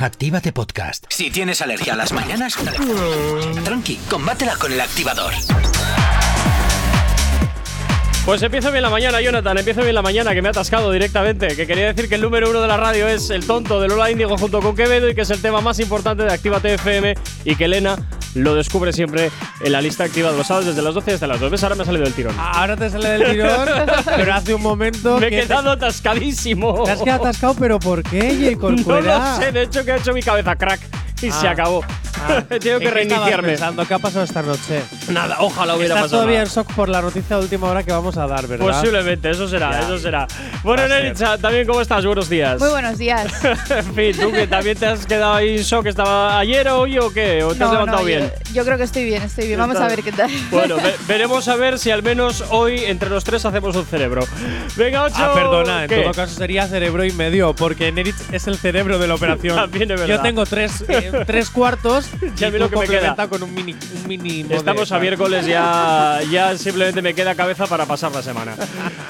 Actívate Podcast. Si tienes alergia a las mañanas, tranqui, combátela con el activador. Pues empiezo bien la mañana, Jonathan. Empiezo bien la mañana, que me ha atascado directamente. Que quería decir que el número uno de la radio es El Tonto de Lola Índigo junto con Quevedo y que es el tema más importante de Actívate FM y que Elena lo descubre siempre en la lista activa de los sábados desde las 12 hasta las 2. ¿Ves? Ahora me ha salido del tirón. Ahora te sale del tirón, pero hace un momento. me he que quedado atascadísimo. Te has quedado atascado, pero ¿por qué, J. No lo sé, de hecho que ha hecho mi cabeza crack y se Ah. acabó. Ah, He tenido que ¿en reiniciarme. pensando? ¿Qué ha pasado esta noche? Nada, ojalá hubiera Estás pasado. todavía nada. en shock por la noticia de última hora que vamos a dar, ¿verdad? Posiblemente, eso será, Ya. eso será. Bueno, Va a ser. Neritza, también cómo estás, buenos días. Muy buenos días. en fin, tú que también te has quedado ahí en shock, ¿estaba ayer o hoy o qué? ¿O te has No, levantado no, bien? Yo, yo creo que estoy bien, estoy bien. Vamos Está- a ver qué tal. Bueno, ve- veremos a ver si al menos hoy entre los tres hacemos un cerebro. Venga, ocho. Ah, perdona, en ¿qué? todo caso sería cerebro y medio, porque Neritz es el cerebro de la operación. También es Yo verdad. tengo tres, eh, tres cuartos Ya y lo que me queda. con un mini, un mini Estamos a miércoles, ya, ya simplemente me queda cabeza para pasar la semana.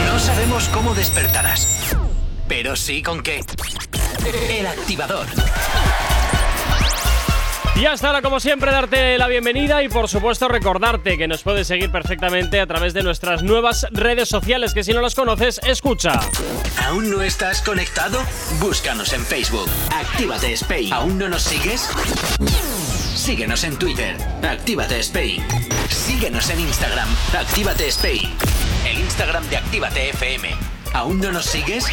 No sabemos cómo despertarás, pero sí con qué. El activador. Y hasta ahora, como siempre, darte la bienvenida y por supuesto recordarte que nos puedes seguir perfectamente a través de nuestras nuevas redes sociales, que si no las conoces, escucha. ¿Aún no estás conectado? Búscanos en Facebook. Actívate Spain. ¿Aún no nos sigues? Síguenos en Twitter. Actívate Spain. Síguenos en Instagram. Actívate Spain. El Instagram de Actívate FM. ¿Aún no nos sigues?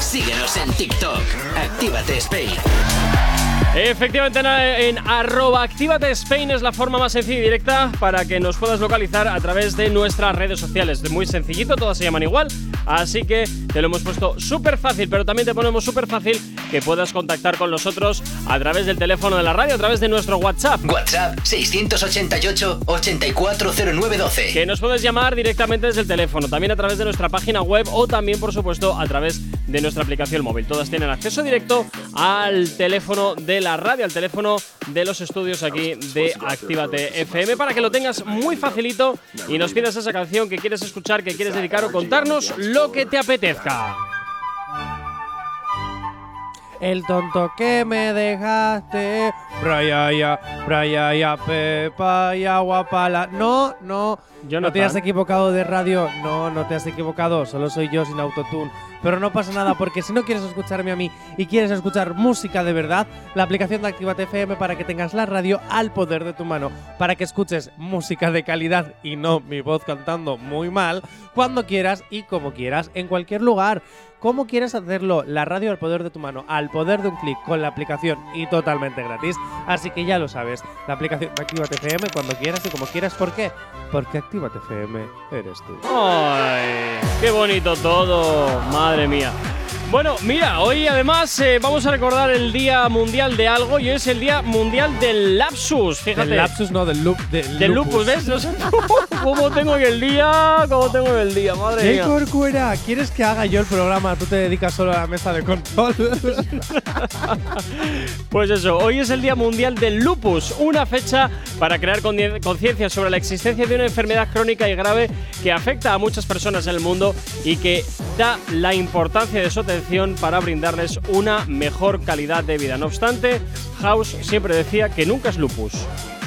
Síguenos en TikTok. Actívate Spain. Efectivamente, en, arroba Actívate Spain es la forma más sencilla y directa para que nos puedas localizar a través de nuestras redes sociales. Muy sencillito, todas se llaman igual, así que te lo hemos puesto súper fácil, pero también te ponemos súper fácil que puedas contactar con nosotros a través del teléfono de la radio, a través de nuestro WhatsApp. WhatsApp 688 840912. Que nos puedes llamar directamente desde el teléfono, también a través de nuestra página web o también, por supuesto, a través de nuestra aplicación móvil. Todas tienen acceso directo al teléfono de la radio, al teléfono de los estudios aquí de Actívate FM, para que lo tengas muy facilito y nos pidas esa canción que quieres escuchar, que quieres dedicar o contarnos lo que te apetezca. El tonto que me dejaste. Brayaya, brayaya, pepa y aguapala. No, no. Jonathan. No te has equivocado de radio. No, no te has equivocado. Solo soy yo sin autotune. Pero no pasa nada porque si no quieres escucharme a mí y quieres escuchar música de verdad, la aplicación de Actívate FM para que tengas la radio al poder de tu mano, para que escuches música de calidad y no mi voz cantando muy mal, cuando quieras y como quieras, en cualquier lugar. ¿Cómo quieres hacerlo? La radio al poder de tu mano, al poder de un clic con la aplicación y totalmente gratis. Así que ya lo sabes, la aplicación de Actívate FM cuando quieras y como quieras. ¿Por qué? Porque Actívate FM eres tú. ¡Ay! ¡Qué bonito todo! ¡Madre mía! Bueno, mira, hoy además eh, vamos a recordar el Día Mundial de algo y hoy es el Día Mundial del Lapsus. Fíjate. Del lapsus, no, del loop. Del, Del lupus, ¿ves? No sé cómo tengo el día, cómo tengo el día, madre mía. Corcuera, ¿quieres que haga yo el programa? Tú te dedicas solo a la mesa de control. Pues eso, hoy es el Día Mundial del Lupus, una fecha para crear conciencia sobre la existencia de una enfermedad crónica y grave que afecta a muchas personas en el mundo y que da la importancia de su atención para brindarles una mejor calidad de vida. No obstante, House siempre decía que nunca es lupus.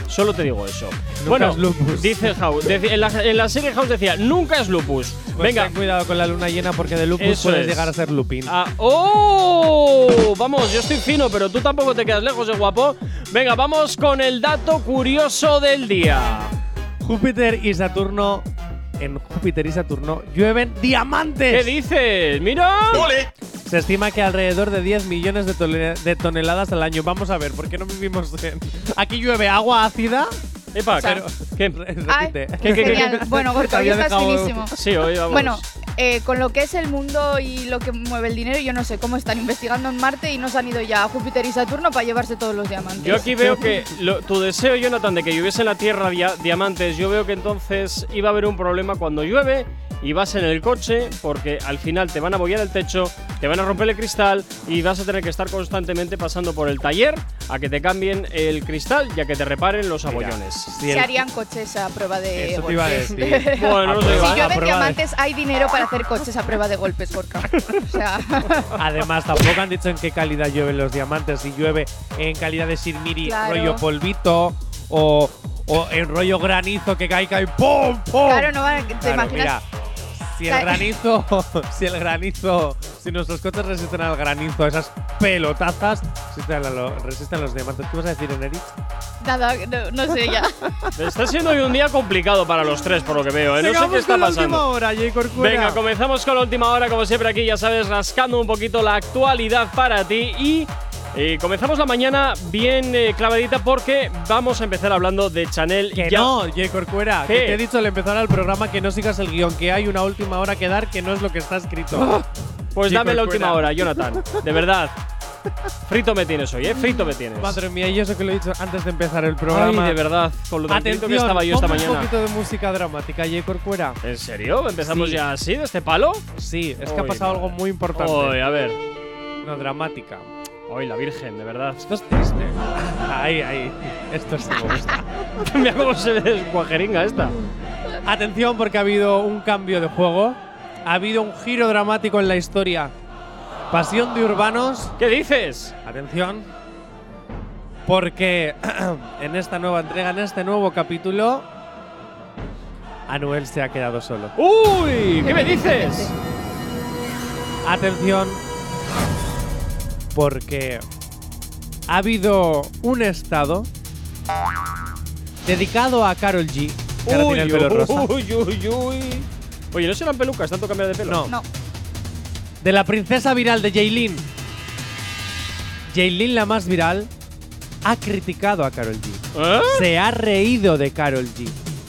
Solo te digo eso. bueno, es lupus. dice House. en, la, en la serie House decía, nunca es lupus. Pues Venga, ten cuidado con la luna llena porque de lupus Eso puedes es. llegar a ser lupín. Ah, ¡Oh! Vamos, yo estoy fino, pero tú tampoco te quedas lejos, de guapo. Venga, vamos con el dato curioso del día. Júpiter y Saturno. En Júpiter y Saturno llueven ¿Qué diamantes. dices? ¡Mira! Se estima que alrededor de 10 millones de, toneladas al año. Vamos a ver, ¿por qué no vivimos en. Aquí llueve agua ácida. Epa, O sea, ¿qué? Ay. ¿Qué, qué, qué, qué? Bueno, Gorka, hoy estás finísimo. Sí, hoy vamos. Bueno, eh, con lo que es el mundo y lo que mueve el dinero, yo no sé cómo están investigando en Marte y no se han ido ya a Júpiter y Saturno para llevarse todos los diamantes. yo aquí veo que tu deseo, Jonathan, de que lloviese en la Tierra dia- diamantes, yo veo que entonces iba a haber un problema cuando llueve y vas en el coche porque al final te van a bollar el techo, te van a romper el cristal y vas a tener que estar constantemente pasando por el taller a que te cambien el cristal y a que te reparen los abollones. Si Se harían coches a prueba de Eso te iba a golpes. decir. Bueno, no sé, A Si va. prueba- a llueven prueba de- diamantes, hay dinero para hacer coches a prueba de golpes, Gorka. O sea, Además, tampoco han dicho en qué calidad llueven los diamantes. Si llueve en calidad de sirmiri, Claro. rollo polvito, o, o en rollo granizo que cae, cae, ¡pum! ¡pum! claro, no ¿Te Claro, imaginas? mira, si el granizo, si el granizo, si nuestros coches resisten al granizo, esas pelotazas, resisten a, lo- resisten a los diamantes. ¿Qué vas a decir, Enerich? Nada, no, no sé ya. Está siendo hoy un día complicado para los tres, por lo que veo. ¿eh? No sé qué está pasando. hora. Venga, comenzamos con la última hora, como siempre aquí, ya sabes, rascando un poquito la actualidad para ti y eh, comenzamos la mañana bien eh, clavadita porque vamos a empezar hablando de Chanel. Que Ya- no, Jay Corcuera. ¿Qué? Que te he dicho al empezar el programa que no sigas el guion, que hay una última hora que dar que no es lo que está escrito. Pues Sí, dame la Corcuera. última hora, Jonathan. De verdad. Frito me tienes hoy, ¿eh? Frito me tienes. Madre mía, y eso que lo he dicho antes de empezar el Ay, programa. de verdad. Con lo Atención, que estaba yo esta mañana. un poquito de música dramática, Jay Corcuera. ¿En serio? ¿Empezamos Sí. ya así, de este palo? Sí, es que ha pasado madre. algo muy importante. Uy, a ver. No, dramática. Hoy la Virgen, de verdad. Esto es triste. ahí, ahí. Esto sí me gusta. Mira cómo se ve descuajeringa esta. Atención porque ha habido un cambio de juego. Ha habido un giro dramático en la historia. Pasión de urbanos. ¿Qué dices? Atención. Porque en esta nueva entrega, en este nuevo capítulo, Anuel se ha quedado solo. ¡Uy! ¿Qué me dices? Atención. Porque ha habido un estado dedicado a Carol G. Que ahora tiene el pelo rosa. uy, uy, uy. Oye, ¿no serán pelucas tanto cambiar de pelo? No. No. De la princesa viral de Jaylin. Jaylin, la más viral, ha criticado a Carol G. ¿Eh? Se ha reído de Carol G.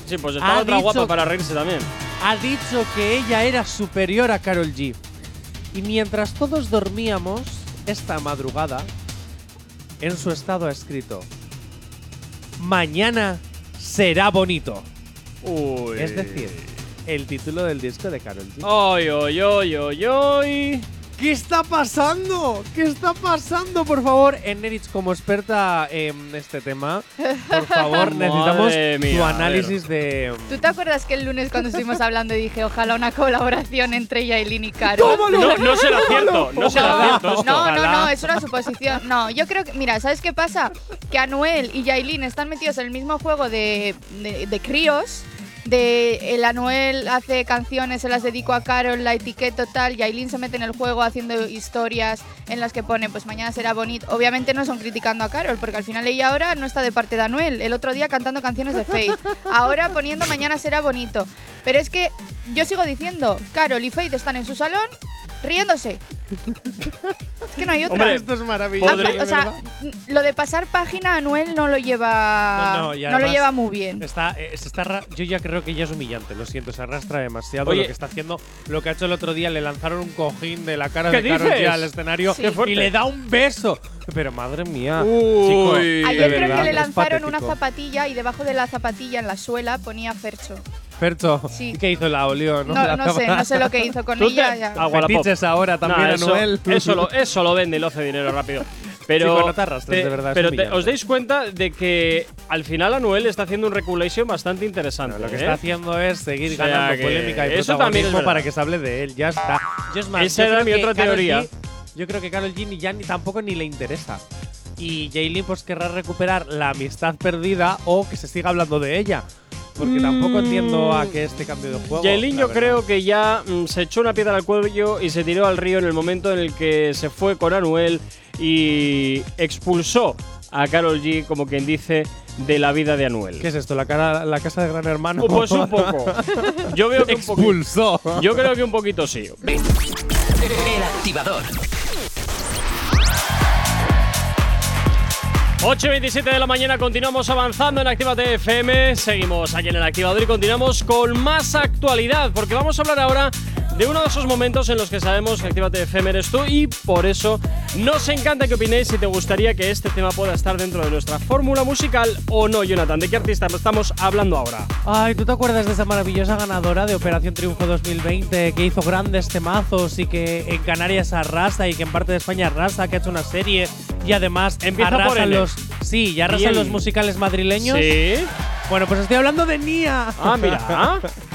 Sí, pues estaba Ha otra dicho- guapa para reírse también. Ha dicho que ella era superior a Carol G. Y mientras todos dormíamos, esta madrugada, en su estado ha escrito: Mañana será bonito. Uy. Es decir, el título del disco de Carol G. ¡Ay, ay, ay, ay, ay! ¿Qué está pasando? ¿Qué está pasando? Por favor, Enerich, como experta en este tema, por favor, necesitamos Madre mía, tu análisis de. ¿Tú te acuerdas que el lunes cuando estuvimos hablando dije ojalá una colaboración entre Yailin y Caro? No, no será cierto, no será cierto esto. No, no, no, es una suposición. No, yo creo que, mira, ¿sabes qué pasa? Que Anuel y Yailin están metidos en el mismo juego de, de, de críos. De el Anuel hace canciones, se las dedico a Carol, la etiqueto tal, Yailin se mete en el juego haciendo historias en las que pone, pues mañana será bonito. Obviamente no son criticando a Carol, porque al final ella ahora no está de parte de Anuel. El otro día cantando canciones de Faith, ahora poniendo mañana será bonito. Pero es que yo sigo diciendo, Carol y Faith están en su salón riéndose. Es que no hay otra. Hombre, Esto es maravilloso. podría- o sea, lo de pasar página Anuel no lo lleva. No, lo lleva muy bien. Está, eh, se está yo ya creo que ya es humillante, lo siento, se arrastra demasiado Oye. lo que está haciendo. Lo que ha hecho el otro día, le lanzaron un cojín de la cara ¿Qué de Karol? G al escenario Sí. Y le da un beso. Pero madre mía, Uy. chico, Ayer creo verdad, que le lanzaron una zapatilla y debajo de la zapatilla en la suela ponía Fercho. Fercho, Sí. ¿qué hizo la olió? No, No, no sé, no sé lo que hizo con Tú te- ella. ya. Fetiches ahora también, Nah, eso, Anuel. Eso lo, eso lo vende y lo hace dinero rápido. Pero, no te arrastres, de verdad, pero te- os dais cuenta de que al final Anuel está haciendo un regulation bastante interesante. Lo que ¿eh? está haciendo es seguir O sea ganando que polémica y eso también es para que se hable de él. Ya está. Yo es más, Esa yo era creo mi que otra Karol teoría. G- yo creo que Carol G ni ya ni tampoco ni le interesa. Y Jaylin pues querrá recuperar la amistad perdida o que se siga hablando de ella. Porque tampoco Mm. entiendo a qué este cambio de juego. La yo verdad. creo que ya mm, se echó una piedra al cuello y se tiró al río en el momento en el que se fue con Anuel y expulsó a Carol G, como quien dice, de la vida de Anuel. ¿Qué es esto? ¿La, cara, la casa de Gran Hermano? Oh, Pues un poco. Yo veo que un poquito. Expulsó. Yo creo que un poquito sí. El activador. 8 y 27 de la mañana continuamos avanzando en Actívate FM. Seguimos aquí en el activador y continuamos con más actualidad, porque vamos a hablar ahora de uno de esos momentos en los que sabemos que Actívate FM eres tú y por eso nos encanta que opinéis si te gustaría que este tema pueda estar dentro de nuestra fórmula musical o no, Jonathan. ¿De qué artista estamos hablando ahora? Ay, ¿tú te acuerdas de esa maravillosa ganadora de Operación Triunfo 2020 que hizo grandes temazos y que en Canarias arrasa y que en parte de España arrasa, que ha hecho una serie y además Empieza por los sí, y arrasan Bien. los musicales madrileños? Sí. Bueno, pues estoy hablando de Nia. Ah, mira.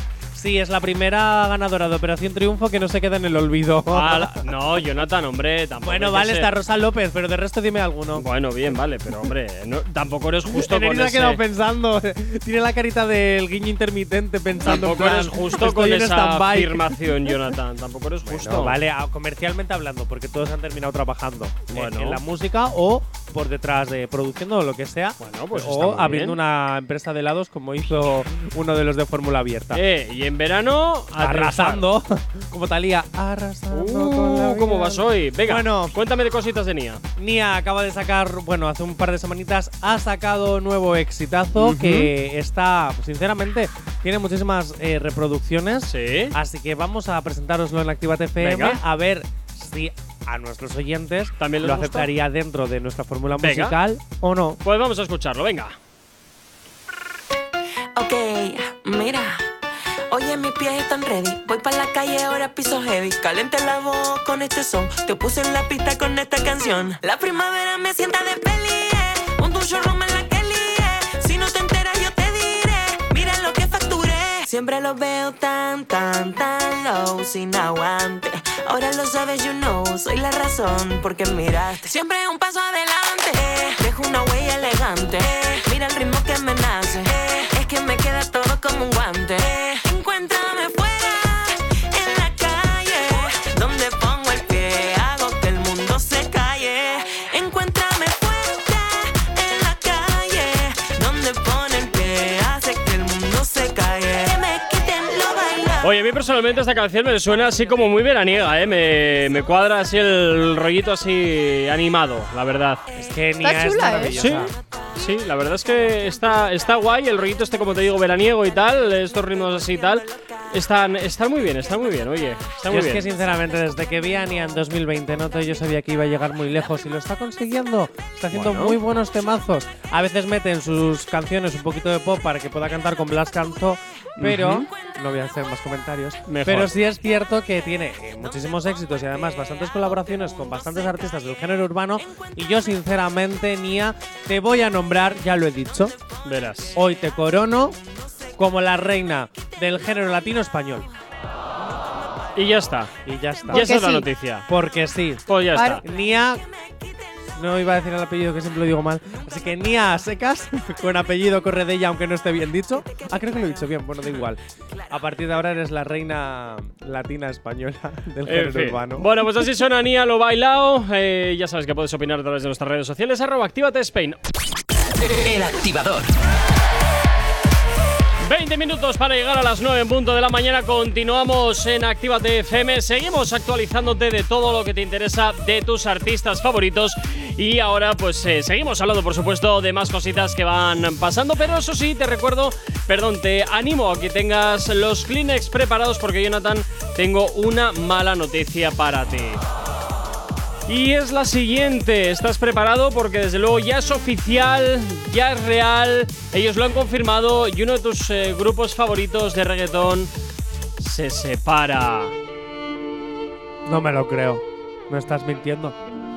Sí, es la primera ganadora de Operación Triunfo que no se queda en el olvido. Ah, la- no, Jonathan, hombre, tampoco. bueno, vale, está Rosa López, pero de resto dime alguno. Bueno, bien, vale, pero hombre, no- tampoco eres justo con se ha ese. quedado pensando. Tiene la carita del guiño intermitente pensando. en Tampoco plan, eres justo estoy con en esa stand-by. afirmación, Jonathan. Tampoco eres justo. No, vale, ah, comercialmente hablando, porque todos han terminado trabajando en- Bueno. en, la música o por detrás de produciendo lo que sea. Bueno, pues o abriendo bien. una empresa de helados como hizo uno de los de Fórmula Abierta. Eh, y en verano, Arrasando, como Talía, arrasando. con la Uh, ¿Cómo vas hoy? Venga, Bueno. cuéntame de cositas de Nia. Nia acaba de sacar, bueno, hace un par de semanitas ha sacado nuevo exitazo que está, sinceramente, tiene muchísimas eh, reproducciones. Sí. Así que vamos a presentároslo en Activate FM Venga. a ver si a nuestros oyentes ¿También les lo gusta? aceptaría dentro de nuestra fórmula Venga. musical o no. Pues vamos a escucharlo, venga. Ok, mira. Oye, mis pies están ready. Voy para la calle, ahora piso heavy. Caliente la voz con este son. Te puse en la pista con esta canción. La primavera me sienta de peli. eh. Un showroom en la Siempre los veo tan, tan, tan low. Sin aguante. Ahora lo sabes, you know. Soy la razón porque miraste. Siempre un paso adelante. Dejo una huella elegante. Mira el ritmo que me nace. Es que me queda todo como un guante. Encuéntrame fuera, Oye, a mí personalmente esta canción me suena así como muy veraniega, ¿eh? Me, me cuadra así el rollito así animado, la verdad. Es que Está Nia es chula, ¿eh? maravillosa. Sí, la verdad es que está, está guay, el rollito este como te digo veraniego y tal, estos ritmos así y tal, están, están muy bien, están muy bien, oye, están Yo muy es bien. que sinceramente desde que vi a Nia en 2020 noto yo sabía que iba a llegar muy lejos y lo está consiguiendo. Está haciendo Bueno. muy buenos temazos. A veces mete en sus canciones un poquito de pop para que pueda cantar con Blas Canto, pero no voy a hacer más comentarios. Mejor. Pero sí es cierto que tiene eh, muchísimos éxitos y además bastantes colaboraciones con bastantes artistas del género urbano y yo sinceramente Nia te voy a nombrar, ya lo he dicho, Verás. hoy te corono como la reina del género latino español. Y ya está. Y ya está. Y esa es la noticia. Porque sí. Pues ya está. Nia. No iba a decir el apellido que siempre lo digo mal. Así que Nia a secas, con apellido corre de ella, aunque no esté bien dicho. Ah, creo que lo he dicho bien, bueno, da igual. A partir de ahora eres la reina latina española del En género fin. urbano. Bueno, pues así suena Nia lo bailado. Eh, ya sabes que puedes opinar a través de nuestras redes sociales. Arroba Actívate Spain. El activador. 20 minutos para llegar a las 9 en punto de la mañana. Continuamos en Actívate FM. Seguimos actualizándote de todo lo que te interesa de tus artistas favoritos. Y ahora, pues eh, seguimos hablando, por supuesto, de más cositas que van pasando. Pero eso sí, te recuerdo, perdón, te animo a que tengas los Kleenex preparados porque, Jonathan, tengo una mala noticia para ti. Y es la siguiente, ¿estás preparado? Porque desde luego ya es oficial, ya es real, ellos lo han confirmado y uno de tus eh, grupos favoritos de reggaetón se separa. No me lo creo. Me estás mintiendo.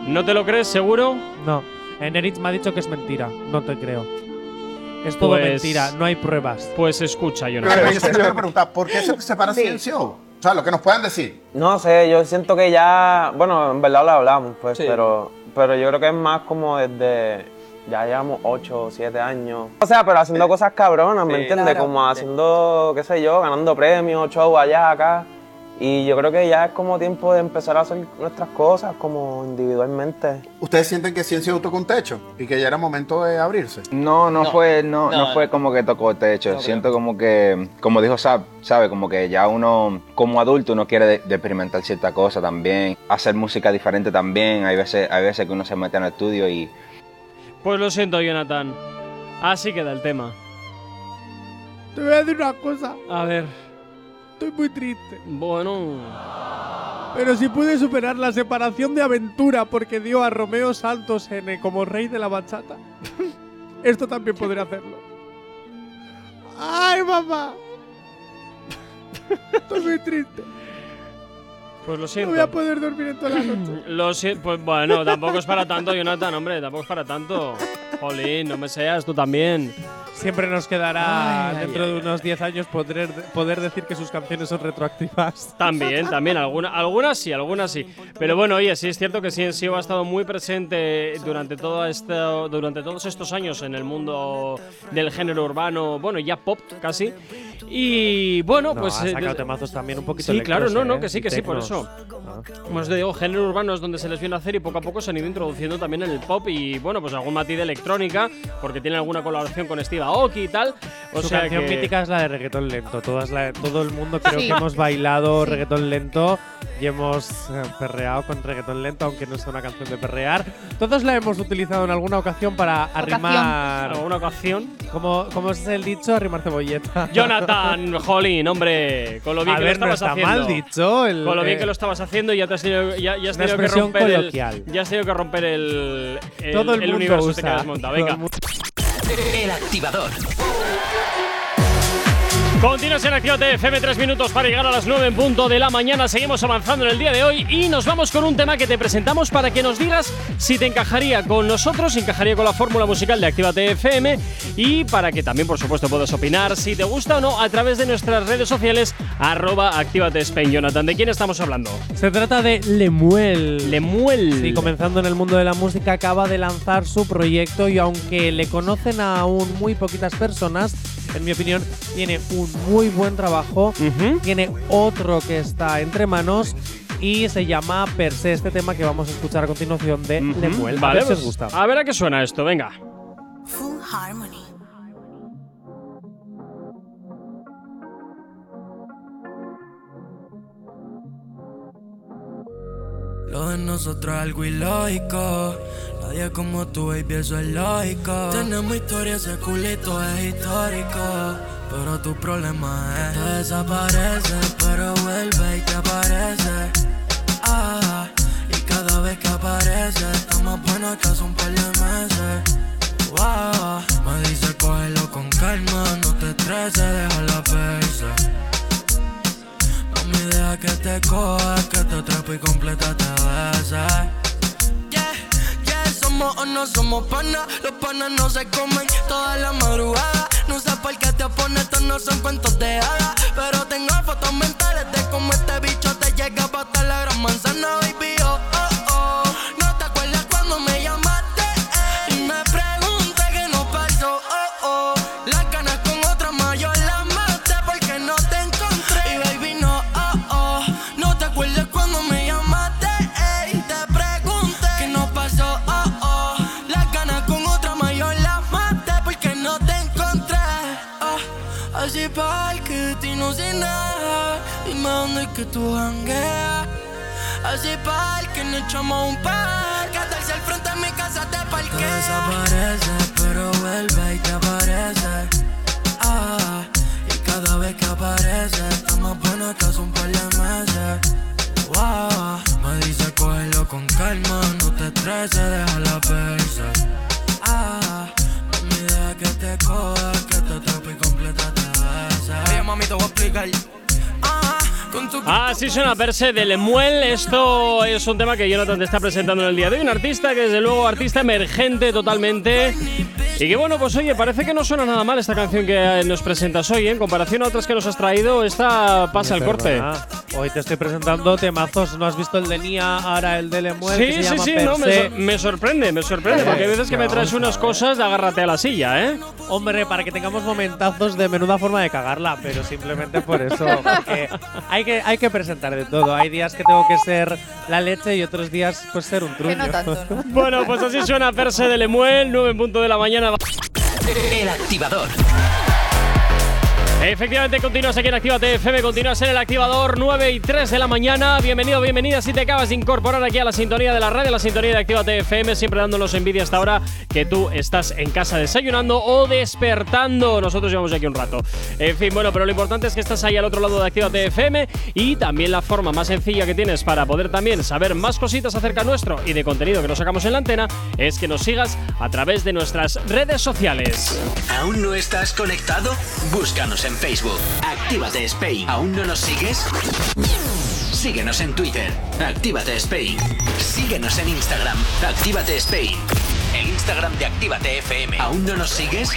¿No te lo crees seguro? No. Eneritz me ha dicho que es mentira. No te creo. Es todo Pues- mentira. No hay pruebas. Pues escucha, Pero Jonathan. yo te quiero preguntar, ¿por qué se separa Ciencio? O sea, lo que nos puedan decir. No sé, yo siento que ya, bueno, en verdad lo hablamos, pues, pero, pero yo creo que es más como desde, ya llevamos 8 o 7 años. O sea, pero haciendo cosas cabronas, ¿me entiendes? Como haciendo, qué sé yo, ganando premios, show allá, acá. Y yo creo que ya es como tiempo de empezar a hacer nuestras cosas como individualmente. ¿Ustedes sienten que Ciencio tocó un techo y que ya era momento de abrirse? No, no, fue, no, no, fue como que tocó techo. Siento como que, como dijo Sab, sabe, como que ya uno, como adulto, uno quiere de, de experimentar cierta cosa también, hacer música diferente también. Hay veces, hay veces que uno se mete en el estudio y Pues lo siento, Jonathan. Así queda el tema. Te voy a decir una cosa. A ver. Estoy muy triste. Bueno. Pero si pude superar la separación de aventura porque dio a Romeo Santos N como rey de la bachata, esto también podré hacerlo. ¡Ay, mamá! Estoy muy triste. Pues lo No siento. voy a poder dormir en toda la noche. Lo siento. Pues bueno, tampoco es para tanto, Jonathan, hombre, tampoco es para tanto. Jolín, no me seas, tú también. Siempre nos quedará Ay, dentro ay, de unos 10 años poder, poder decir que sus canciones son retroactivas. También, también, alguna, algunas sí, algunas sí. Pero bueno, oye, sí es cierto que CNCO ha estado muy presente durante, todo esto, durante todos estos años en el mundo del género urbano, bueno, ya pop casi. Y bueno, No, pues. ha eh, sacado temazos también un poquito Sí, claro, no, no, ¿eh? que sí, que sí, por tecnos. Eso. Ah. Como os digo, género urbano es donde se les viene a hacer y poco a poco se han ido introduciendo también en el pop y bueno, pues algún matiz de electrónica, porque tiene alguna colaboración con Steve Aoki y tal. O Su sea canción que- mítica es la de reggaetón lento. Todas la- todo el mundo creo Sí. que hemos bailado Sí. reggaetón lento y hemos eh, perreado con reggaetón lento, aunque no sea una canción de perrear. Todos la hemos utilizado en alguna ocasión para arrimar. alguna ocasión. Como, como es el dicho, arrimar cebolleta. Jonathan, jolín, hombre, con lo bien A que ver, lo no estabas está haciendo. mal dicho. El, Con lo bien que lo estabas haciendo, ya te has tenido, ya, ya has tenido que romper coloquial. el, ya has tenido que romper el, el, Todo el, el mundo universo este que usa. has montado. Todo Venga, El activador. Continúas en Actívate FM, tres minutos para llegar a las 9 en punto de la mañana. Seguimos avanzando en el día de hoy y nos vamos con un tema que te presentamos para que nos digas si te encajaría con nosotros, si encajaría con la fórmula musical de Actívate FM y para que también, por supuesto, puedas opinar si te gusta o no a través de nuestras redes sociales, arroba Actívate Spain. Jonathan, ¿de quién estamos hablando? Se trata de Lemuel. Lemuel. Sí, comenzando en el mundo de la música, acaba de lanzar su proyecto y aunque le conocen aún muy poquitas personas, en mi opinión, tiene un muy buen trabajo. Tiene otro que está entre manos y se llama Per se, este tema que vamos a escuchar a continuación de. Lemuel. a Vale, ver si os pues, gusta. A ver a qué suena esto, venga. Full Harmony. Lo de nosotros es algo ilógico. Nadie como tú, baby, eso es lógico. Tenemos historia, ese culito es histórico. Pero tu problema es te desaparece, pero vuelve y te aparece. Ah, y cada vez que aparece, está más bueno que hace un par de meses. Wow, me dice cógelo con calma, no te estreses, déjala verse. Que te coja, que te atrape y completa te besa. Yeah, yeah, somos o no somos panas. Los panas no se comen toda la madrugada. No sé por qué te opones, estos no son cuentos de hadas. Pero tengo fotos mentales de cómo este bicho te llega hasta la gran manzana, baby. Que tú jangueas. Así para que nos echamos un par. Quedarse al frente de mi casa te parquea. Desaparece, pero vuelve y te aparece. Ah, y cada vez que aparece, está más bueno que hace un par de meses. Wow, me dice cógelo con calma, no te estreses, déjala verse. Ah, mami, deja que te coja, que te atrape y completa te besa. Oye, mami, te voy a explicar. Ah, Así suena verse de Lemuel. Esto es un tema que Jonathan te está presentando en el día de hoy. Un artista que, desde luego, artista emergente totalmente. Y que, bueno, pues oye, parece que no suena nada mal esta canción que eh, nos presentas hoy. ¿eh? En comparación a otras que nos has traído, esta pasa el corte. Hoy te estoy presentando temazos. ¿No has visto el de Nia, ahora el de Lemuel? que Sí, se sí, llama sí, no, me, sor- me sorprende, me sorprende, porque hay veces que me traes unas cosas de agárrate a la silla, ¿eh? Hombre, para que tengamos momentazos de menuda forma de cagarla, pero simplemente por eso. porque hay que, hay que presentar de todo. Hay días que tengo que ser la leche y otros días pues ser un Que truño. no tanto, ¿no? Bueno, pues así suena verse de Lemuel, 9 en punto de la mañana. El activador. Efectivamente, continúas aquí en Actívate FM, continúas en el activador 9 y 3 de la mañana. Bienvenido, bienvenida si te acabas de incorporar aquí a la sintonía de la radio, la sintonía de Actívate FM, siempre dándonos envidia hasta ahora que tú estás en casa desayunando o despertando. Nosotros llevamos aquí un rato. En fin, bueno, pero lo importante es que estás ahí al otro lado de Actívate FM y también la forma más sencilla que tienes para poder también saber más cositas acerca nuestro y de contenido que nos sacamos en la antena es que nos sigas a través de nuestras redes sociales. ¿Aún no estás conectado? Búscanos en Facebook. Actívate Spain. ¿Aún no nos sigues? Síguenos en Twitter. Actívate Spain. Síguenos en Instagram. Actívate Spain. El Instagram de Actívate FM. ¿Aún no nos sigues?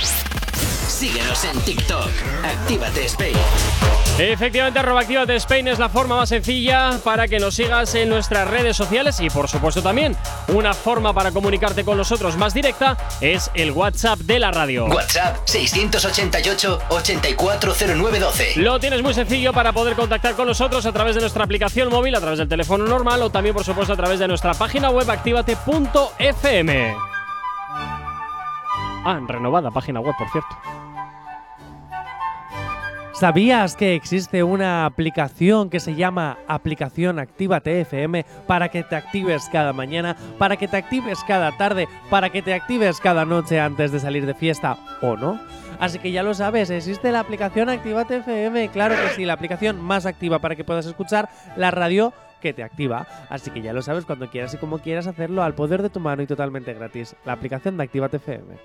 Síguenos en TikTok. Actívate Spain. Efectivamente, arroba Actívate Spain es la forma más sencilla para que nos sigas en nuestras redes sociales y por supuesto también una forma para comunicarte con nosotros más directa es el WhatsApp de la radio. WhatsApp 688-840912. Lo tienes muy sencillo para poder contactar con nosotros a través de nuestra aplicación móvil, a través del teléfono normal o también por supuesto a través de nuestra página web activate.fm. Ah, renovada página web, por cierto. ¿Sabías que existe una aplicación que se llama Aplicación Actívate FM para que te actives cada mañana, para que te actives cada tarde, para que te actives cada noche antes de salir de fiesta o no? Así que ya lo sabes, existe la aplicación Actívate FM, claro que sí, la aplicación más activa para que puedas escuchar la radio que te activa. Así que ya lo sabes cuando quieras y como quieras hacerlo al poder de tu mano y totalmente gratis. La aplicación de Actívate FM.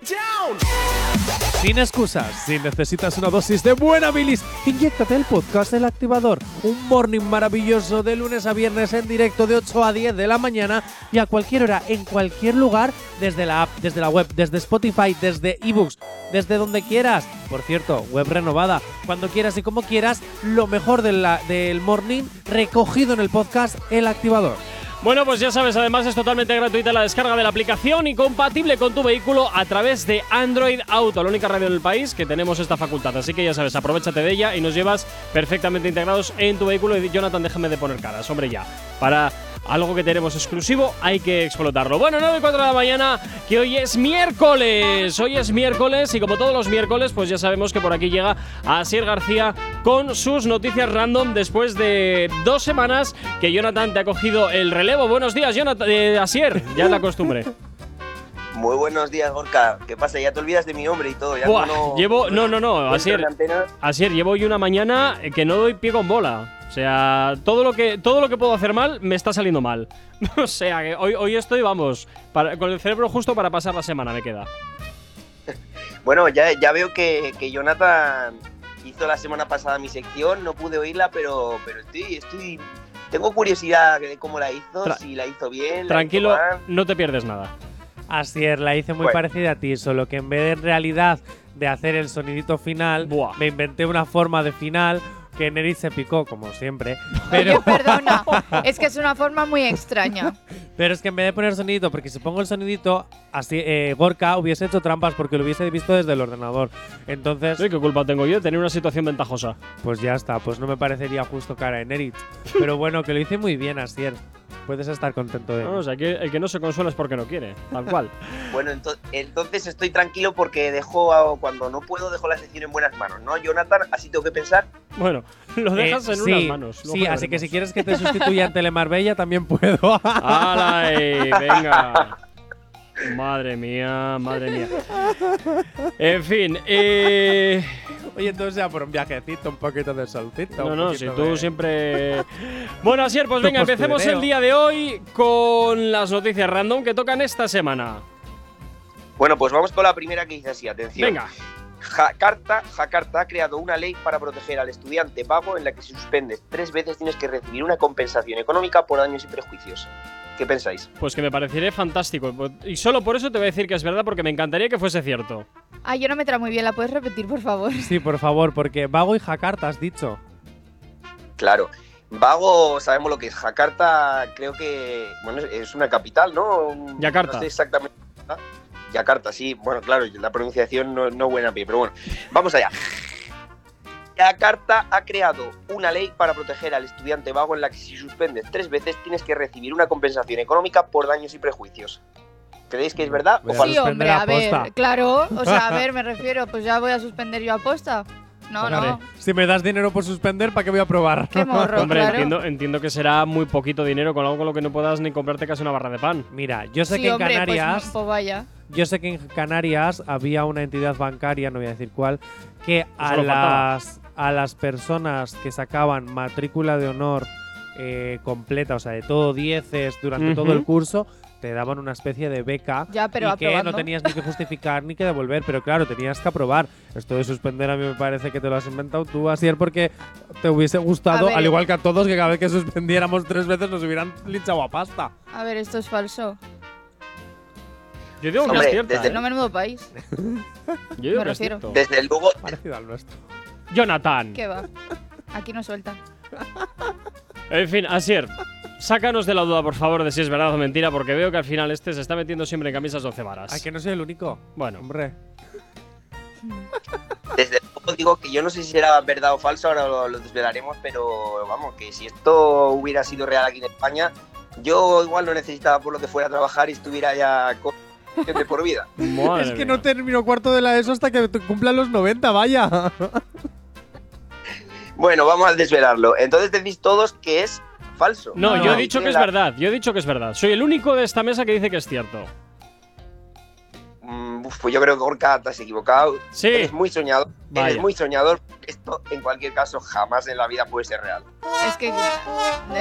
Sin excusas, si necesitas una dosis de buena bilis, inyectate el podcast El Activador. Un morning maravilloso de lunes a viernes en directo de 8 a 10 de la mañana y a cualquier hora, en cualquier lugar, desde la app, desde la web, desde Spotify, desde ebooks, desde donde quieras. Por cierto, web renovada. Cuando quieras y como quieras, lo mejor del morning recogido en el podcast El Activador. Bueno, pues ya sabes, además es totalmente gratuita la descarga de la aplicación y compatible con tu vehículo a través de Android Auto, la única radio del país que tenemos esta facultad. Así que ya sabes, aprovechate de ella y nos llevas perfectamente integrados en tu vehículo. Y Jonathan, déjame de poner caras, hombre, ya. Para algo que tenemos exclusivo, hay que explotarlo. Bueno, 9 y 4 de la mañana, que hoy es miércoles. Hoy es miércoles y como todos los miércoles, pues ya sabemos que por aquí llega Asier García con sus noticias random después de dos semanas que Jonathan te ha cogido el relevo. Buenos días, Jonathan. eh, Asier, ya la costumbre. Muy buenos días, Gorka. ¿Qué pasa? Ya te olvidas de mi nombre y todo. Ya Buah, no, llevo. No, no, no, Asier. Asier, llevo hoy una mañana que no doy pie con bola. O sea, todo lo que, todo lo que puedo hacer mal me está saliendo mal. o sea, que hoy, hoy estoy, vamos, para- con el cerebro justo para pasar la semana me queda. Bueno, ya, ya veo que, que Jonathan hizo la semana pasada mi sección. No pude oírla, pero, pero estoy, estoy. Tengo curiosidad de cómo la hizo, Tra- si la hizo bien. Tranquilo, hizo no te pierdes nada. Asier la hice muy Bueno. parecida a ti, solo que en vez de en realidad de hacer el sonidito final, Buah. me inventé una forma de final que Nerit se picó, como siempre. Oye, Pero, perdona. es que es una forma muy extraña. pero es que en vez de poner sonidito, porque si pongo el sonidito, así eh, Gorka hubiese hecho trampas porque lo hubiese visto desde el ordenador. Entonces, Sí, ¿Qué culpa tengo yo de tener una situación ventajosa? pues ya está, pues no me parecería justo cara de Nerit. Pero bueno, que lo hice muy bien, Asier. Puedes estar contento de No, mí. o sea, que el que no se consuela es porque no quiere, tal cual. Bueno, ento- entonces estoy tranquilo porque dejo a- cuando no puedo dejo la sección en buenas manos, ¿no, Jonathan? Así tengo que pensar. Bueno, lo dejas Eh, en sí, unas manos. luego Sí, así que si quieres que te sustituya en Telemarbella, también puedo. ¡Hala! Eh, venga. Madre mía, madre mía. En fin, eh. Oye, entonces ya por un viajecito, un poquito de solcito. No, no, si tú de- siempre. Bueno, Asier, pues venga, empecemos el día de hoy con las noticias random que tocan esta semana. Bueno, pues vamos con la primera que dice así, atención. Venga. Jakarta, Jakarta ha creado una ley para proteger al estudiante vago en la que si suspendes tres veces tienes que recibir una compensación económica por daños y prejuicios. ¿Qué pensáis? Pues que me parecería fantástico. Y solo por eso te voy a decir que es verdad, porque me encantaría que fuese cierto. Ah, yo no me trae muy bien. ¿La puedes repetir, por favor? Sí, por favor, porque Vago y Jakarta has dicho. Claro. Vago, sabemos lo que es. Jakarta, creo que. Bueno, es- una capital, ¿no? Yakarta. No sé exactamente. Yakarta, sí. Bueno, claro, la pronunciación no, no buena a pie, pero bueno. Vamos allá. Yakarta ha creado una ley para proteger al estudiante vago en la que si suspendes tres veces tienes que recibir una compensación económica por daños y prejuicios. ¿Creéis que es verdad? Voy o a falso? Sí, hombre, a ver. Claro, o sea, a ver, me refiero, pues ya voy a suspender yo aposta. No, Hombre, no. Si me das dinero por suspender, ¿para qué voy a probar? Qué morro, Hombre, claro. entiendo, entiendo que será muy poquito dinero con algo con lo que no puedas ni comprarte casi una barra de pan. Mira, yo sé Sí, que en hombre, pues Canarias. pues vaya. Yo sé que en Canarias había una entidad bancaria, no voy a decir cuál, que a Solo faltaba. las, a las personas que sacaban matrícula de honor eh, completa, o sea, de todo dieces durante todo el curso, te daban una especie de beca Ya, pero y que no tenías ni que justificar ni que devolver, pero claro, tenías que aprobar. Esto de suspender a mí me parece que te lo has inventado tú, Asier, porque te hubiese gustado, al igual que a todos, que cada vez que suspendiéramos tres veces nos hubieran linchado a pasta. A ver, esto es falso. Yo digo que Hombre, es cierta. desde- ¿eh? No menudo país. Yo digo me que es refiero. cierto. Desde luego, Parecido al nuestro. Jonathan. ¿Qué va? Aquí no sueltan. En fin, Asier, sácanos de la duda, por favor, de si es verdad o mentira, porque veo que al final este se está metiendo siempre en camisas 12 varas. Ay, que no soy el único. Bueno, Hombre. desde luego digo que yo no sé si será verdad o falso, ahora lo, lo desvelaremos, pero vamos, que si esto hubiera sido real aquí en España, yo igual no necesitaba por lo que fuera a trabajar y estuviera ya con de por vida. madre es que mía. no termino cuarto de la ESO hasta que te cumplan los 90, vaya. Bueno, vamos a desvelarlo. Entonces decís todos que es falso. No, No, yo he dicho que es la- verdad. Yo he dicho que es verdad. Soy el único de esta mesa que dice que es cierto. Mm, uf, pues yo creo que Gorka te has equivocado. Sí. Eres muy soñador. Vaya. Eres muy soñador. Esto, en cualquier caso, jamás en la vida puede ser real. Es que, es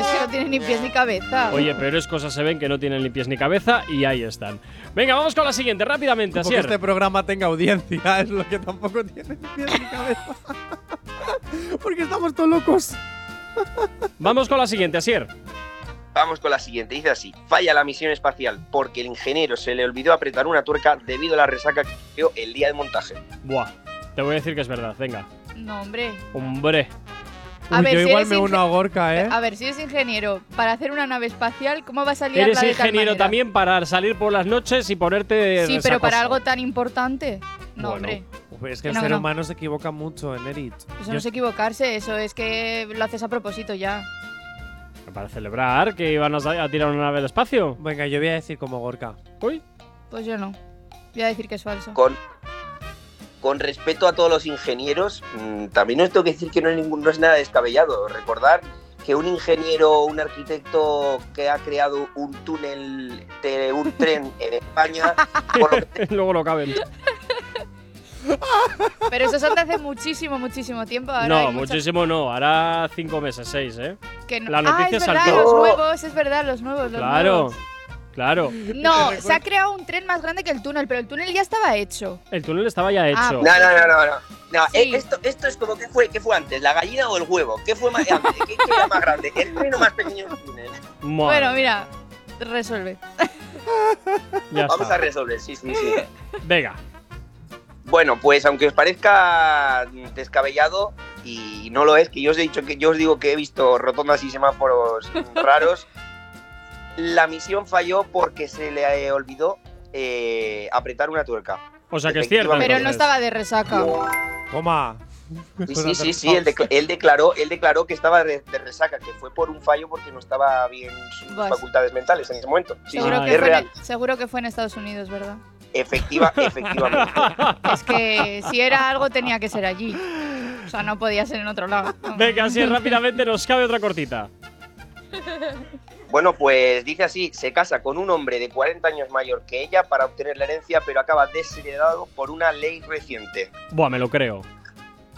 que no tiene ni pies ni cabeza. Oye, peores cosas se ven que no tienen ni pies ni cabeza y ahí están. Venga, vamos con la siguiente, rápidamente, Tampoco Asier. este programa tenga audiencia, es lo que tampoco tiene ni pies ni cabeza. Porque estamos todos locos. Vamos con la siguiente, Asier. Vamos con la siguiente. Dice así: falla la misión espacial porque el ingeniero se le olvidó apretar una tuerca debido a la resaca que dio el día del montaje. Buah, te voy a decir que es verdad. Venga, No, hombre. hombre. A Uy, ver, yo si igual me uno a Gorka, ¿eh? A ver, si eres ingeniero, para hacer una nave espacial, ¿cómo va a salir Eres la de tal ingeniero manera? también para salir por las noches y ponerte. Sí, pero para resacoso. algo tan importante. No, Bueno. hombre. Es que el No, ser no. humano se equivoca mucho en Erich. Eso Yo- no es equivocarse, eso es que lo haces a propósito ya. Para celebrar que iban a, tirar una nave al espacio. Venga, yo voy a decir como Gorka. Uy. Pues yo no. Voy a decir que es falso. Con, con respeto a todos los ingenieros, mm, también os tengo que decir que no es, ningún, no es nada descabellado. Recordar que un ingeniero, un arquitecto que ha creado un túnel de un tren en España, por lo que Luego lo caben. Pero eso son de hace muchísimo, muchísimo tiempo. Ahora no, muchísimo no. Hará cinco meses, seis, ¿eh? que no- la ah, noticia es verdad, saltó. los nuevos, es verdad, los nuevos, los Claro, nuevos. claro. No, se ha creado un tren más grande que el túnel, pero el túnel ya estaba hecho. El túnel estaba ya hecho. Ah, No, no, no, no. no. Sí. eh, esto, esto es como que fue, ¿qué fue antes? ¿La gallina o el huevo? ¿Qué fue más grande? ¿Qué, qué era más grande? ¿El tren o más pequeño el túnel? Madre Bueno, mira, resuelve. ya Vamos está. a resolver, sí, sí, sí. Venga. Bueno, pues aunque os parezca descabellado, y no lo es, que yo os he dicho que yo os digo que he visto rotondas y semáforos raros, la misión falló porque se le olvidó eh, apretar una tuerca. O sea que es cierto. Pero no estaba de resaca. Toma. Sí, sí, sí, sí, él, decla- él declaró, él declaró que estaba de, de resaca, que fue por un fallo porque no estaba bien sus Vas. facultades mentales en ese momento. Sí, Seguro, que es fue real. en, seguro que fue en Estados Unidos, ¿verdad? Efectiva, efectivamente. Es que si era algo tenía que ser allí. O sea, no podía ser en otro lado. Venga, así rápidamente nos cabe otra cortita. Bueno, pues dice así, se casa con un hombre de 40 años mayor que ella para obtener la herencia, pero acaba desheredado por una ley reciente. Buah, me lo creo.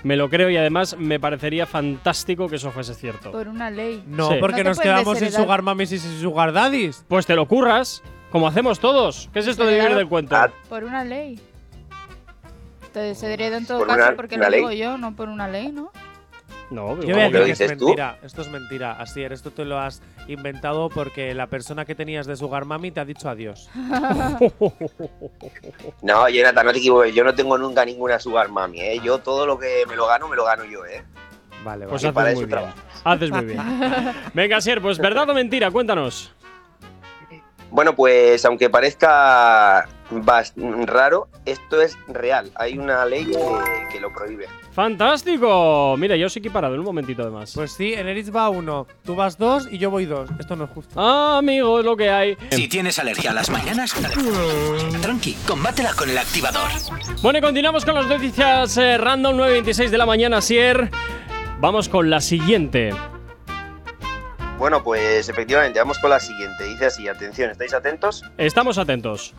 Me lo creo y además me parecería fantástico que eso fuese cierto. Por una ley. No, Sí. porque No te nos pueden quedamos sin desheredar. sugar mamis y sin sugar daddies. Pues te lo curras, como hacemos todos. ¿Qué es esto de vivir del cuento? Ah, Por una ley. Entonces se heredó en todo Por caso una- porque una lo ley. digo yo, no por una ley, ¿no? No, Yo voy a ¿Cómo que lo decir que es tú? mentira. Esto es mentira. Así es, esto te lo has inventado porque la persona que tenías de sugar mami te ha dicho adiós. No, Jonathan, no te equivoques, yo no tengo nunca ninguna sugar mami, ¿eh? Yo todo lo que me lo gano, me lo gano yo, ¿eh? Vale, vale. Pues haces para muy eso bien. Haces muy bien. Venga, Sier, pues verdad o mentira, cuéntanos. Bueno, pues aunque parezca raro, esto es real. Hay una ley que, que lo prohíbe. ¡Fantástico! Mira, yo soy equiparado en un momentito además. Pues sí, en Eritz va uno, tú vas dos y yo voy dos. Esto no es justo. Ah, amigo, es lo que hay. Si tienes alergia a las mañanas, tranqui, combátela con el activador. Bueno, y continuamos con las noticias eh, random 9.26 de la mañana, Sier. Vamos con la siguiente. Bueno, pues efectivamente, vamos con la siguiente. Dice así, atención, ¿estáis atentos? Estamos atentos.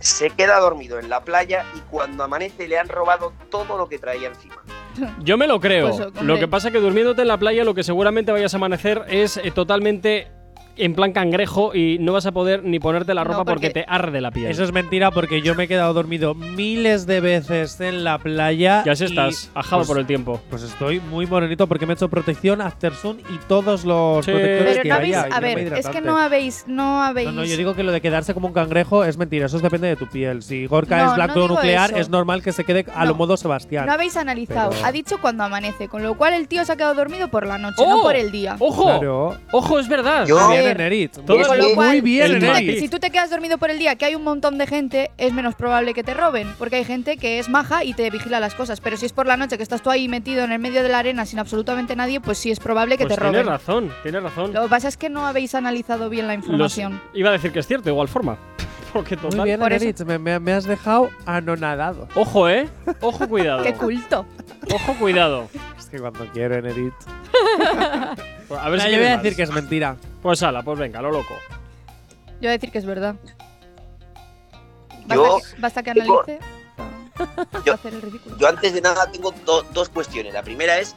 Se queda dormido en la playa y cuando amanece le han robado todo lo que traía encima. Yo me lo creo. Pues, lo que pasa es que durmiéndote en la playa lo que seguramente vayas a amanecer es eh, totalmente en plan cangrejo y no vas a poder ni ponerte la No, ropa porque, porque- te arde la piel. Eso es mentira porque yo me he quedado dormido miles de veces en la playa. y así y, estás, ajado pues, por el tiempo. Pues estoy muy morenito porque me he hecho protección, Aftersun y todos los Sí. protectores Pero que no habéis, haya. y a ver, es que no habéis, no habéis. No, no, yo digo que lo de quedarse como un cangrejo es mentira, eso depende de tu piel. Si Gorka No, es blanco nuclear, eso. es normal que se quede a No. lo modo Sebastián. No habéis analizado. Pero- Ha dicho cuando amanece, con lo cual el tío se ha quedado dormido por la noche, ¡Oh! no por el día. ¡Ojo! Claro. ¡Ojo, es verdad! Yo- bien, Enerit. todo Con lo cual, muy bien, si tú, te, Enerit. si tú te quedas dormido por el día, que hay un montón de gente, es menos probable que te roben, porque hay gente que es maja y te vigila las cosas. Pero si es por la noche que estás tú ahí metido en el medio de la arena sin absolutamente nadie, pues sí es probable que Pues te tienes roben. razón, tienes razón. Lo que pasa es que no habéis analizado bien la Los- información. iba a decir que es cierto, de igual forma. Porque total. Muy bien, Por Enerit. Me, me- me has dejado anonadado. Ojo, ¿eh? Ojo, cuidado. ¡Qué culto! Ojo, cuidado. Que cuando quiero, Enerit. Pues A ver si yo voy a decir que es mentira. Pues ala, pues venga, lo loco. Yo voy a decir que es verdad. Yo- Basta que, basta que analice para Yo- hacer el ridículo. Yo antes de nada tengo do- dos cuestiones. La primera es,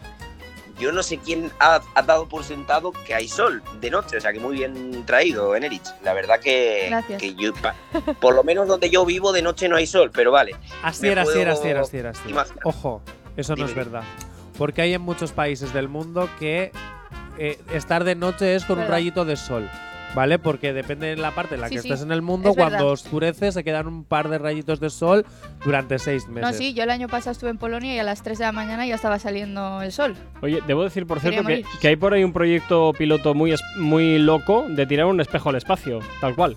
yo no sé quién ha, ha dado por sentado que hay sol de noche, o sea que muy bien traído, Enerich. La verdad que, Gracias. que yo, pa- por lo menos donde yo vivo de noche no hay sol, pero vale. Así Me era, así puedo era, así era, así era. así era. imaginar. Ojo, eso no Dime, es dime. verdad. Porque hay en muchos países del mundo que eh, estar de noche es con un rayito de sol. ¿Vale? Porque depende de la parte en la Sí, que sí, estés en el mundo, es cuando verdad. oscurece se quedan un par de rayitos de sol durante seis meses. No, sí, yo el año pasado estuve en Polonia y a las 3 de la mañana ya estaba saliendo el sol. Oye, debo decir, por Quería cierto, que, que hay por ahí un proyecto piloto muy, es- muy loco de tirar un espejo al espacio, tal cual.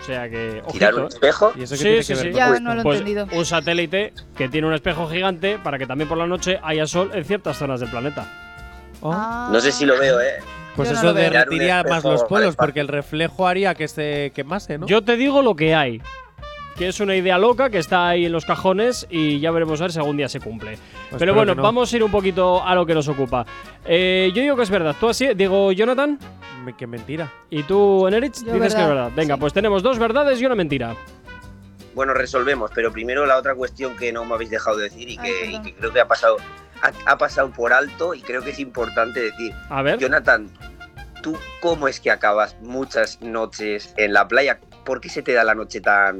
O sea que. Tirar un ¿eh? espejo. ¿Y eso qué Sí, tiene sí, que ver sí. con Ya esto? no lo he Pues entendido. un satélite que tiene un espejo gigante para que también por la noche haya sol en ciertas zonas del planeta. Oh, Ah. No sé si lo veo, ¿eh? pues yo no eso veo. derretiría más los polos, porque el reflejo haría que se quemase, ¿no? Yo te digo lo que hay. Que es una idea loca que está ahí en los cajones y ya veremos a ver si algún día se cumple. Pues Pero bueno, no. vamos a ir un poquito a lo que nos ocupa. Eh, yo digo que es verdad. Tú así, digo Jonathan, Me- Qué mentira. y tú Enerich dices que es verdad. Venga, sí. pues tenemos dos verdades y una mentira. Bueno, resolvemos, pero primero la otra cuestión que no me habéis dejado de decir y Ay, que, y perdón. que creo que ha pasado, ha, ha pasado por alto y creo que es importante decir. A ver. Jonathan, ¿tú cómo es que acabas muchas noches en la playa? ¿Por qué se te da la noche tan,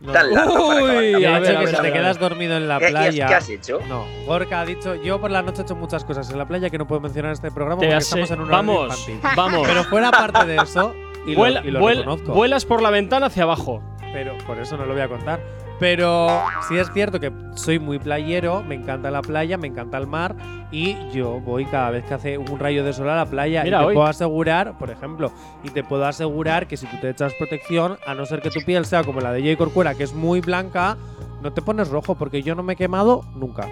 No. tan larga para Uy, Y a ver, que ver, a te quedas dormido en la ¿Qué- playa. ¿Qué has hecho? No, Gorka ha dicho, yo por la noche he hecho muchas cosas en la playa que no puedo mencionar en este programa Te porque has- estamos en un vamos, vamos. Pero fuera parte de eso, y Vuela- lo, y lo vuel- reconozco, vuelas por la ventana hacia abajo. pero por eso no lo voy a contar. Pero sí es cierto que soy muy playero, me encanta la playa, me encanta el mar y yo voy cada vez que hace un rayo de sol a la playa Mira, y te hoy. puedo asegurar, por ejemplo, y te puedo asegurar que si tú te echas protección, a no ser que tu piel sea como la de Jay Corcuera, que es muy blanca, no te pones rojo porque yo no me he quemado nunca.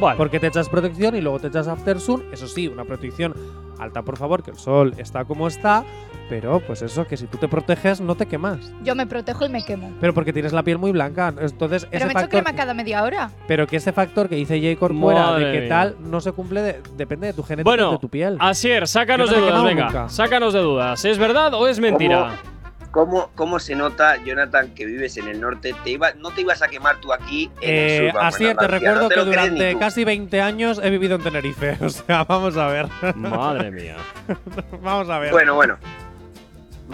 Vale. Porque te echas protección y luego te echas aftersun. Eso sí, una protección alta, por favor, que el sol está como está. Pero pues eso, que si tú te proteges, no te quemas. Yo me protejo y me quemo. Pero porque tienes la piel muy blanca. Entonces, Pero ese me echo factor. crema cada media hora. Pero que ese factor que dice J. Corcuera de que mía. tal no se cumple, de- depende de tu genética Bueno, y de tu piel. Asier, sácanos Yo de dudas, venga. nunca. Sácanos de dudas. ¿Es verdad o es mentira? ¿Cómo, ¿Cómo se nota, Jonathan, que vives en el norte? Te iba, no te ibas a quemar tú aquí en el Eh, sur. vamos, así en te recuerdo no te que durante casi 20 años he vivido en Tenerife. O sea, vamos a ver. Madre mía. vamos a ver. Bueno, bueno.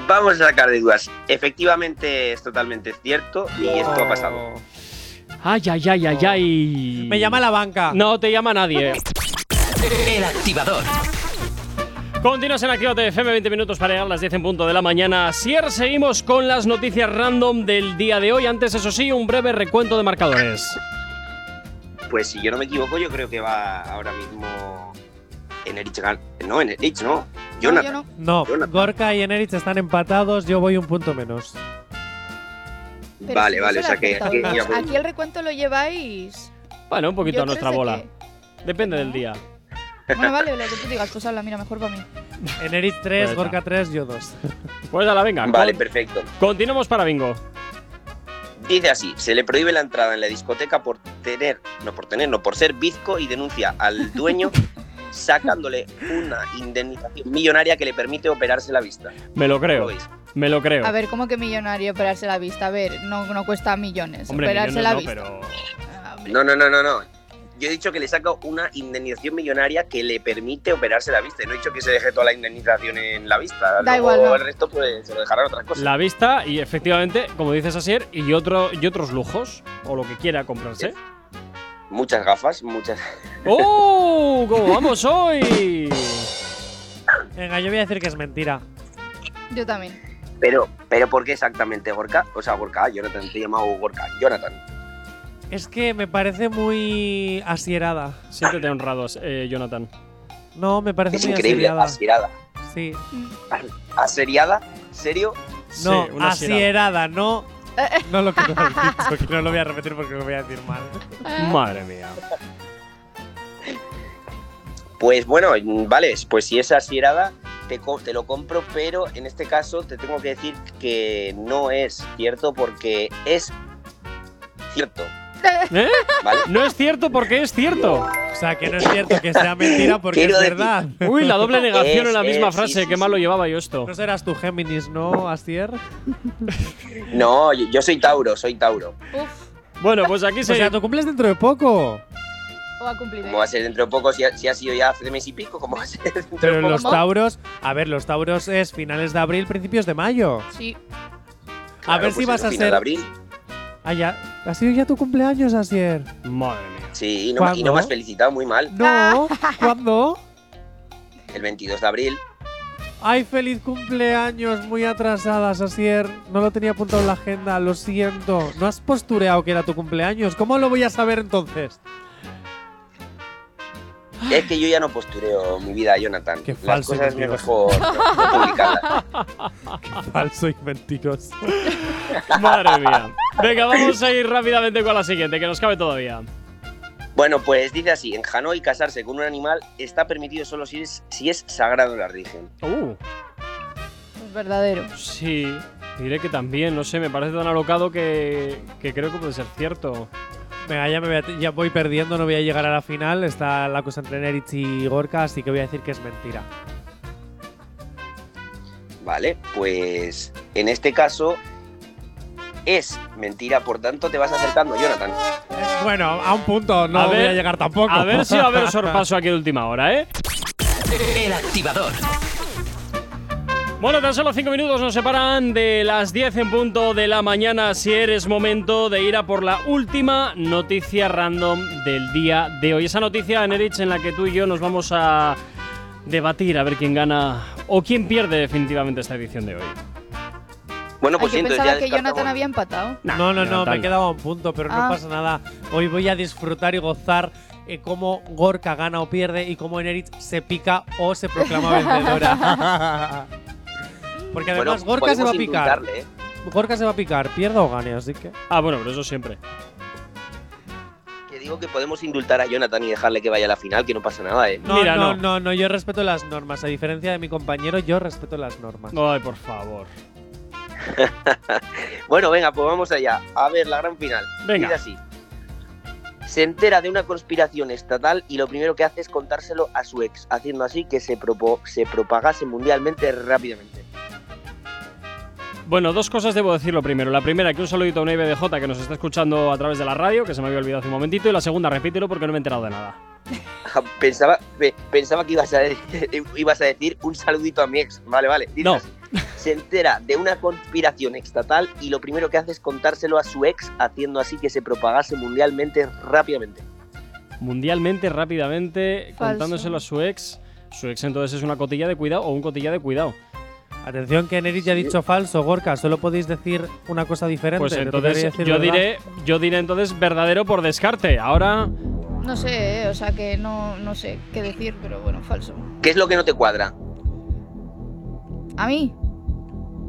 Vamos a sacar de dudas. Efectivamente es totalmente cierto y esto ha pasado. Ay, ay, ay, ay, ay. Me llama la banca. No te llama nadie. El activador. Continuas en Actívate FM, 20 minutos para llegar a las 10 en punto de la mañana. Sier, seguimos con las noticias random del día de hoy. Antes, eso sí, un breve recuento de marcadores. Pues si yo no me equivoco, yo creo que va ahora mismo en Erich. gan- No, en Erich, no. No, Jonathan. no. No, Jonathan. Gorka y Enerich están empatados. Yo voy un punto menos. Pero vale, si vale, o sea que aquí, el recuento lo lleváis. Bueno, un poquito Yo a nuestra bola. Depende del día. Bueno, vale, lo que tú digas, pues habla, mira, mejor para mí. Enerit 3, Pues Gorka 3, yo 2. Pues a la venga. Vale, con- perfecto. Continuamos para bingo. Dice así, se le prohíbe la entrada en la discoteca por tener, no por tener, no por ser bizco y denuncia al dueño sacándole una indemnización millonaria que le permite operarse la vista. Me lo ¿Cómo creo. veis? Me lo creo. A ver, ¿cómo que millonario operarse la vista? A ver, no, no cuesta millones. Hombre, operarse millones la no, vista. pero. No, no, no, no, no. Yo he dicho que le saca una indemnización millonaria que le permite operarse la vista. Y no he dicho que se deje toda la indemnización en la vista. Da Luego igual, no. el resto pues se lo dejarán otras cosas. La vista y efectivamente, como dices Asier, y, otro, y otros lujos, o lo que quiera comprarse. Muchas gafas, muchas. ¡Oh! ¿Cómo vamos hoy? Venga, yo voy a decir que es mentira. Yo también. Pero, pero ¿por qué exactamente Gorka? O sea, Gorka, Jonathan, te he llamado Gorka. Jonathan. Es que me parece muy asierada. Siéntete honrado, eh, Jonathan. No, me parece Es muy increíble, asierada. Sí. ¿Aseriada? ¿Serio? No, Sí, una asierada. asierada, no. No lo que no has dicho, que no lo voy a repetir porque lo voy a decir mal. Madre mía. Pues bueno, mm, vale, pues si es asierada, te, te lo compro, pero en este caso te tengo que decir que no es cierto porque es cierto, ¿Eh? ¿vale? No es cierto porque es cierto. O sea, que no es cierto que sea mentira porque Quiero es decir- verdad. Uy, la doble negación en la misma es- frase. sí, sí, Qué mal lo sí. llevaba yo esto. No serás tú Géminis, ¿no, Asier? No, yo, yo soy Tauro, soy Tauro. Uf, Bueno, pues aquí O se. sea, tú cumples dentro de poco. o ha cumplido. ¿Cómo va a ser dentro de poco si ha, si ha sido ya hace mes y pico? ¿Cómo va a ser dentro de Pero poco? los Tauros, a ver, los Tauros es finales de abril, principios de mayo. Sí. A Claro, ver pues si vas eso, a final ser. de abril. Ah, ya. ¿Ha sido ya tu cumpleaños, Asier? Madre mía. Sí, y no, y no me has felicitado muy mal. No. ¿Cuándo? El 22 de abril. Ay, feliz cumpleaños, muy atrasadas, Asier. No lo tenía apuntado en la agenda, lo siento. No has postureado que era tu cumpleaños. ¿Cómo lo voy a saber entonces? Es que yo ya no postureo mi vida, Jonathan. Qué Las falso y cosas es mejor no, no publicarlas. Falso y mentiroso. Madre mía. Venga, vamos a ir rápidamente con la siguiente, que nos cabe todavía. Bueno, pues dice así, en Hanoi casarse con un animal está permitido solo si es, si es sagrado la religión. Uh, Es verdadero. sí. Diré que también, no sé, me parece tan alocado que, que creo que puede ser cierto. Venga, ya, me voy a- ya voy perdiendo, no voy a llegar a la final. Está la cosa entre Neritz y Gorka, así que voy a decir que es mentira. Vale, pues en este caso es mentira, por tanto te vas acercando, Jonathan. Bueno, a un punto, no A voy ver- a llegar tampoco. A ver si va a haber sorpaso aquí de última hora, ¿eh? El activador. Bueno, tan solo 5 minutos nos separan de las 10 en punto de la mañana. Si eres momento de ir a por la última noticia random del día de hoy. Esa noticia, Nerich, en la que tú y yo nos vamos a debatir a ver quién gana o quién pierde definitivamente esta edición de hoy. Bueno, Ay, pues yo sí, entonces pensaba ya que. Jonathan había empatado. Nah, no, no, no, Jonathan. me he quedado a un punto, pero Ah. no pasa nada. Hoy voy a disfrutar y gozar eh, cómo Gorka gana o pierde y cómo Neritz se pica o se proclama vencedora. Porque Bueno, además Gorka se va a picar. ¿eh? Gorka se va a picar, pierda o gane, así que. Ah, bueno, pero eso siempre. Que digo que podemos indultar a Jonathan y dejarle que vaya a la final, que no pasa nada, ¿eh? No, Mira, no, no. no, no, yo respeto las normas. A diferencia de mi compañero, yo respeto las normas. Ay, por favor. Bueno, venga, pues vamos allá. A ver, la gran final. Venga. Así. Se entera de una conspiración estatal y lo primero que hace es contárselo a su ex, haciendo así que se, propo- se propagase mundialmente rápidamente. Bueno, dos cosas debo decirlo primero. La primera, que un saludito a una IBDJ que nos está escuchando a través de la radio, que se me había olvidado hace un momentito. Y la segunda, repítelo porque no me he enterado de nada. Pensaba, pe- pensaba que ibas a, decir, ibas a decir un saludito a mi ex. Vale, vale. No. Se entera de una conspiración estatal y lo primero que hace es contárselo a su ex, haciendo así que se propagase mundialmente rápidamente. Mundialmente, rápidamente, Falso. contándoselo a su ex. Su ex entonces es una cotilla de cuidado o un cotilla de cuidado. Atención que Neritz ya ha dicho falso, Gorka. Solo podéis decir una cosa diferente. Pues entonces yo verdad. diré, yo diré entonces verdadero por descarte. Ahora, No sé, eh, o sea que no, no sé qué decir, pero bueno, falso. ¿Qué es lo que no te cuadra? A mí,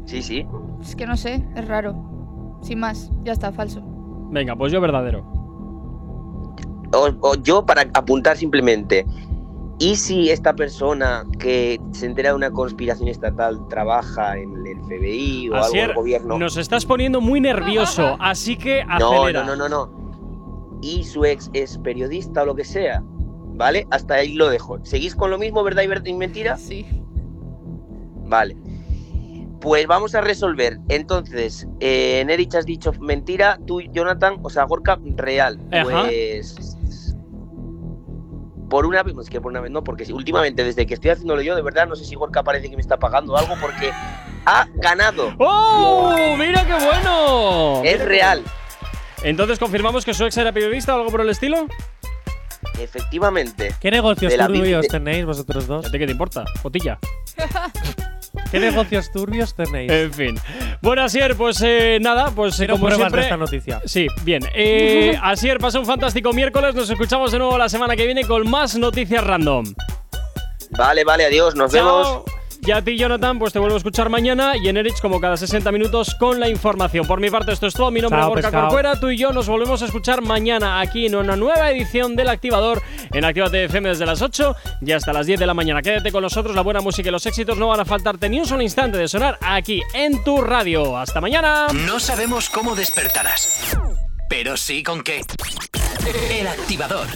Sí, sí. es que no sé, es raro. Sin más, ya está, falso. Venga, pues yo verdadero. O, yo para apuntar simplemente, ¿y si esta persona que se entera de una conspiración estatal trabaja en el FBI o algo del gobierno? Nos estás poniendo muy nervioso, así que acelera. No, no, no, no, Y su ex es periodista o lo que sea, ¿vale? Hasta ahí lo dejo. ¿Seguís con lo mismo, verdad y mentira? Sí. Vale. Pues vamos a resolver. Entonces, eh, Nerich has dicho mentira, tú, Jonathan, o sea, Gorka, real. Pues. Por una vez, es que por una vez no, porque últimamente, desde que estoy haciéndolo yo, de verdad, no sé si Gorka parece que me está pagando algo porque ha ganado. ¡Oh! ¡Mira qué bueno! Es real. Entonces, ¿confirmamos que su ex era periodista o algo por el estilo? Efectivamente. ¿Qué negocios turbios tenéis vosotros dos? ¿De qué te importa? ¿Qué negocios turbios tenéis? En fin. Bueno, Asier, pues eh, nada, pues Quiero como siempre. de esta noticia. Sí, bien. Eh, Asier, pasa un fantástico miércoles. Nos escuchamos de nuevo la semana que viene con más noticias random. Vale, vale, adiós, nos vemos. Y a ti, Jonathan, pues te vuelvo a escuchar mañana y en Erich como cada 60 minutos con la información. Por mi parte, esto es todo. Mi nombre es Gorka Corcuera. Tú y yo nos volvemos a escuchar mañana aquí en una nueva edición del Activador en Actívate FM desde las 8 y hasta las 10 de la mañana. Quédate con nosotros, la buena música y los éxitos no van a faltarte ni un solo instante de sonar aquí en tu radio. ¡Hasta mañana! No sabemos cómo despertarás, pero sí con qué. El Activador.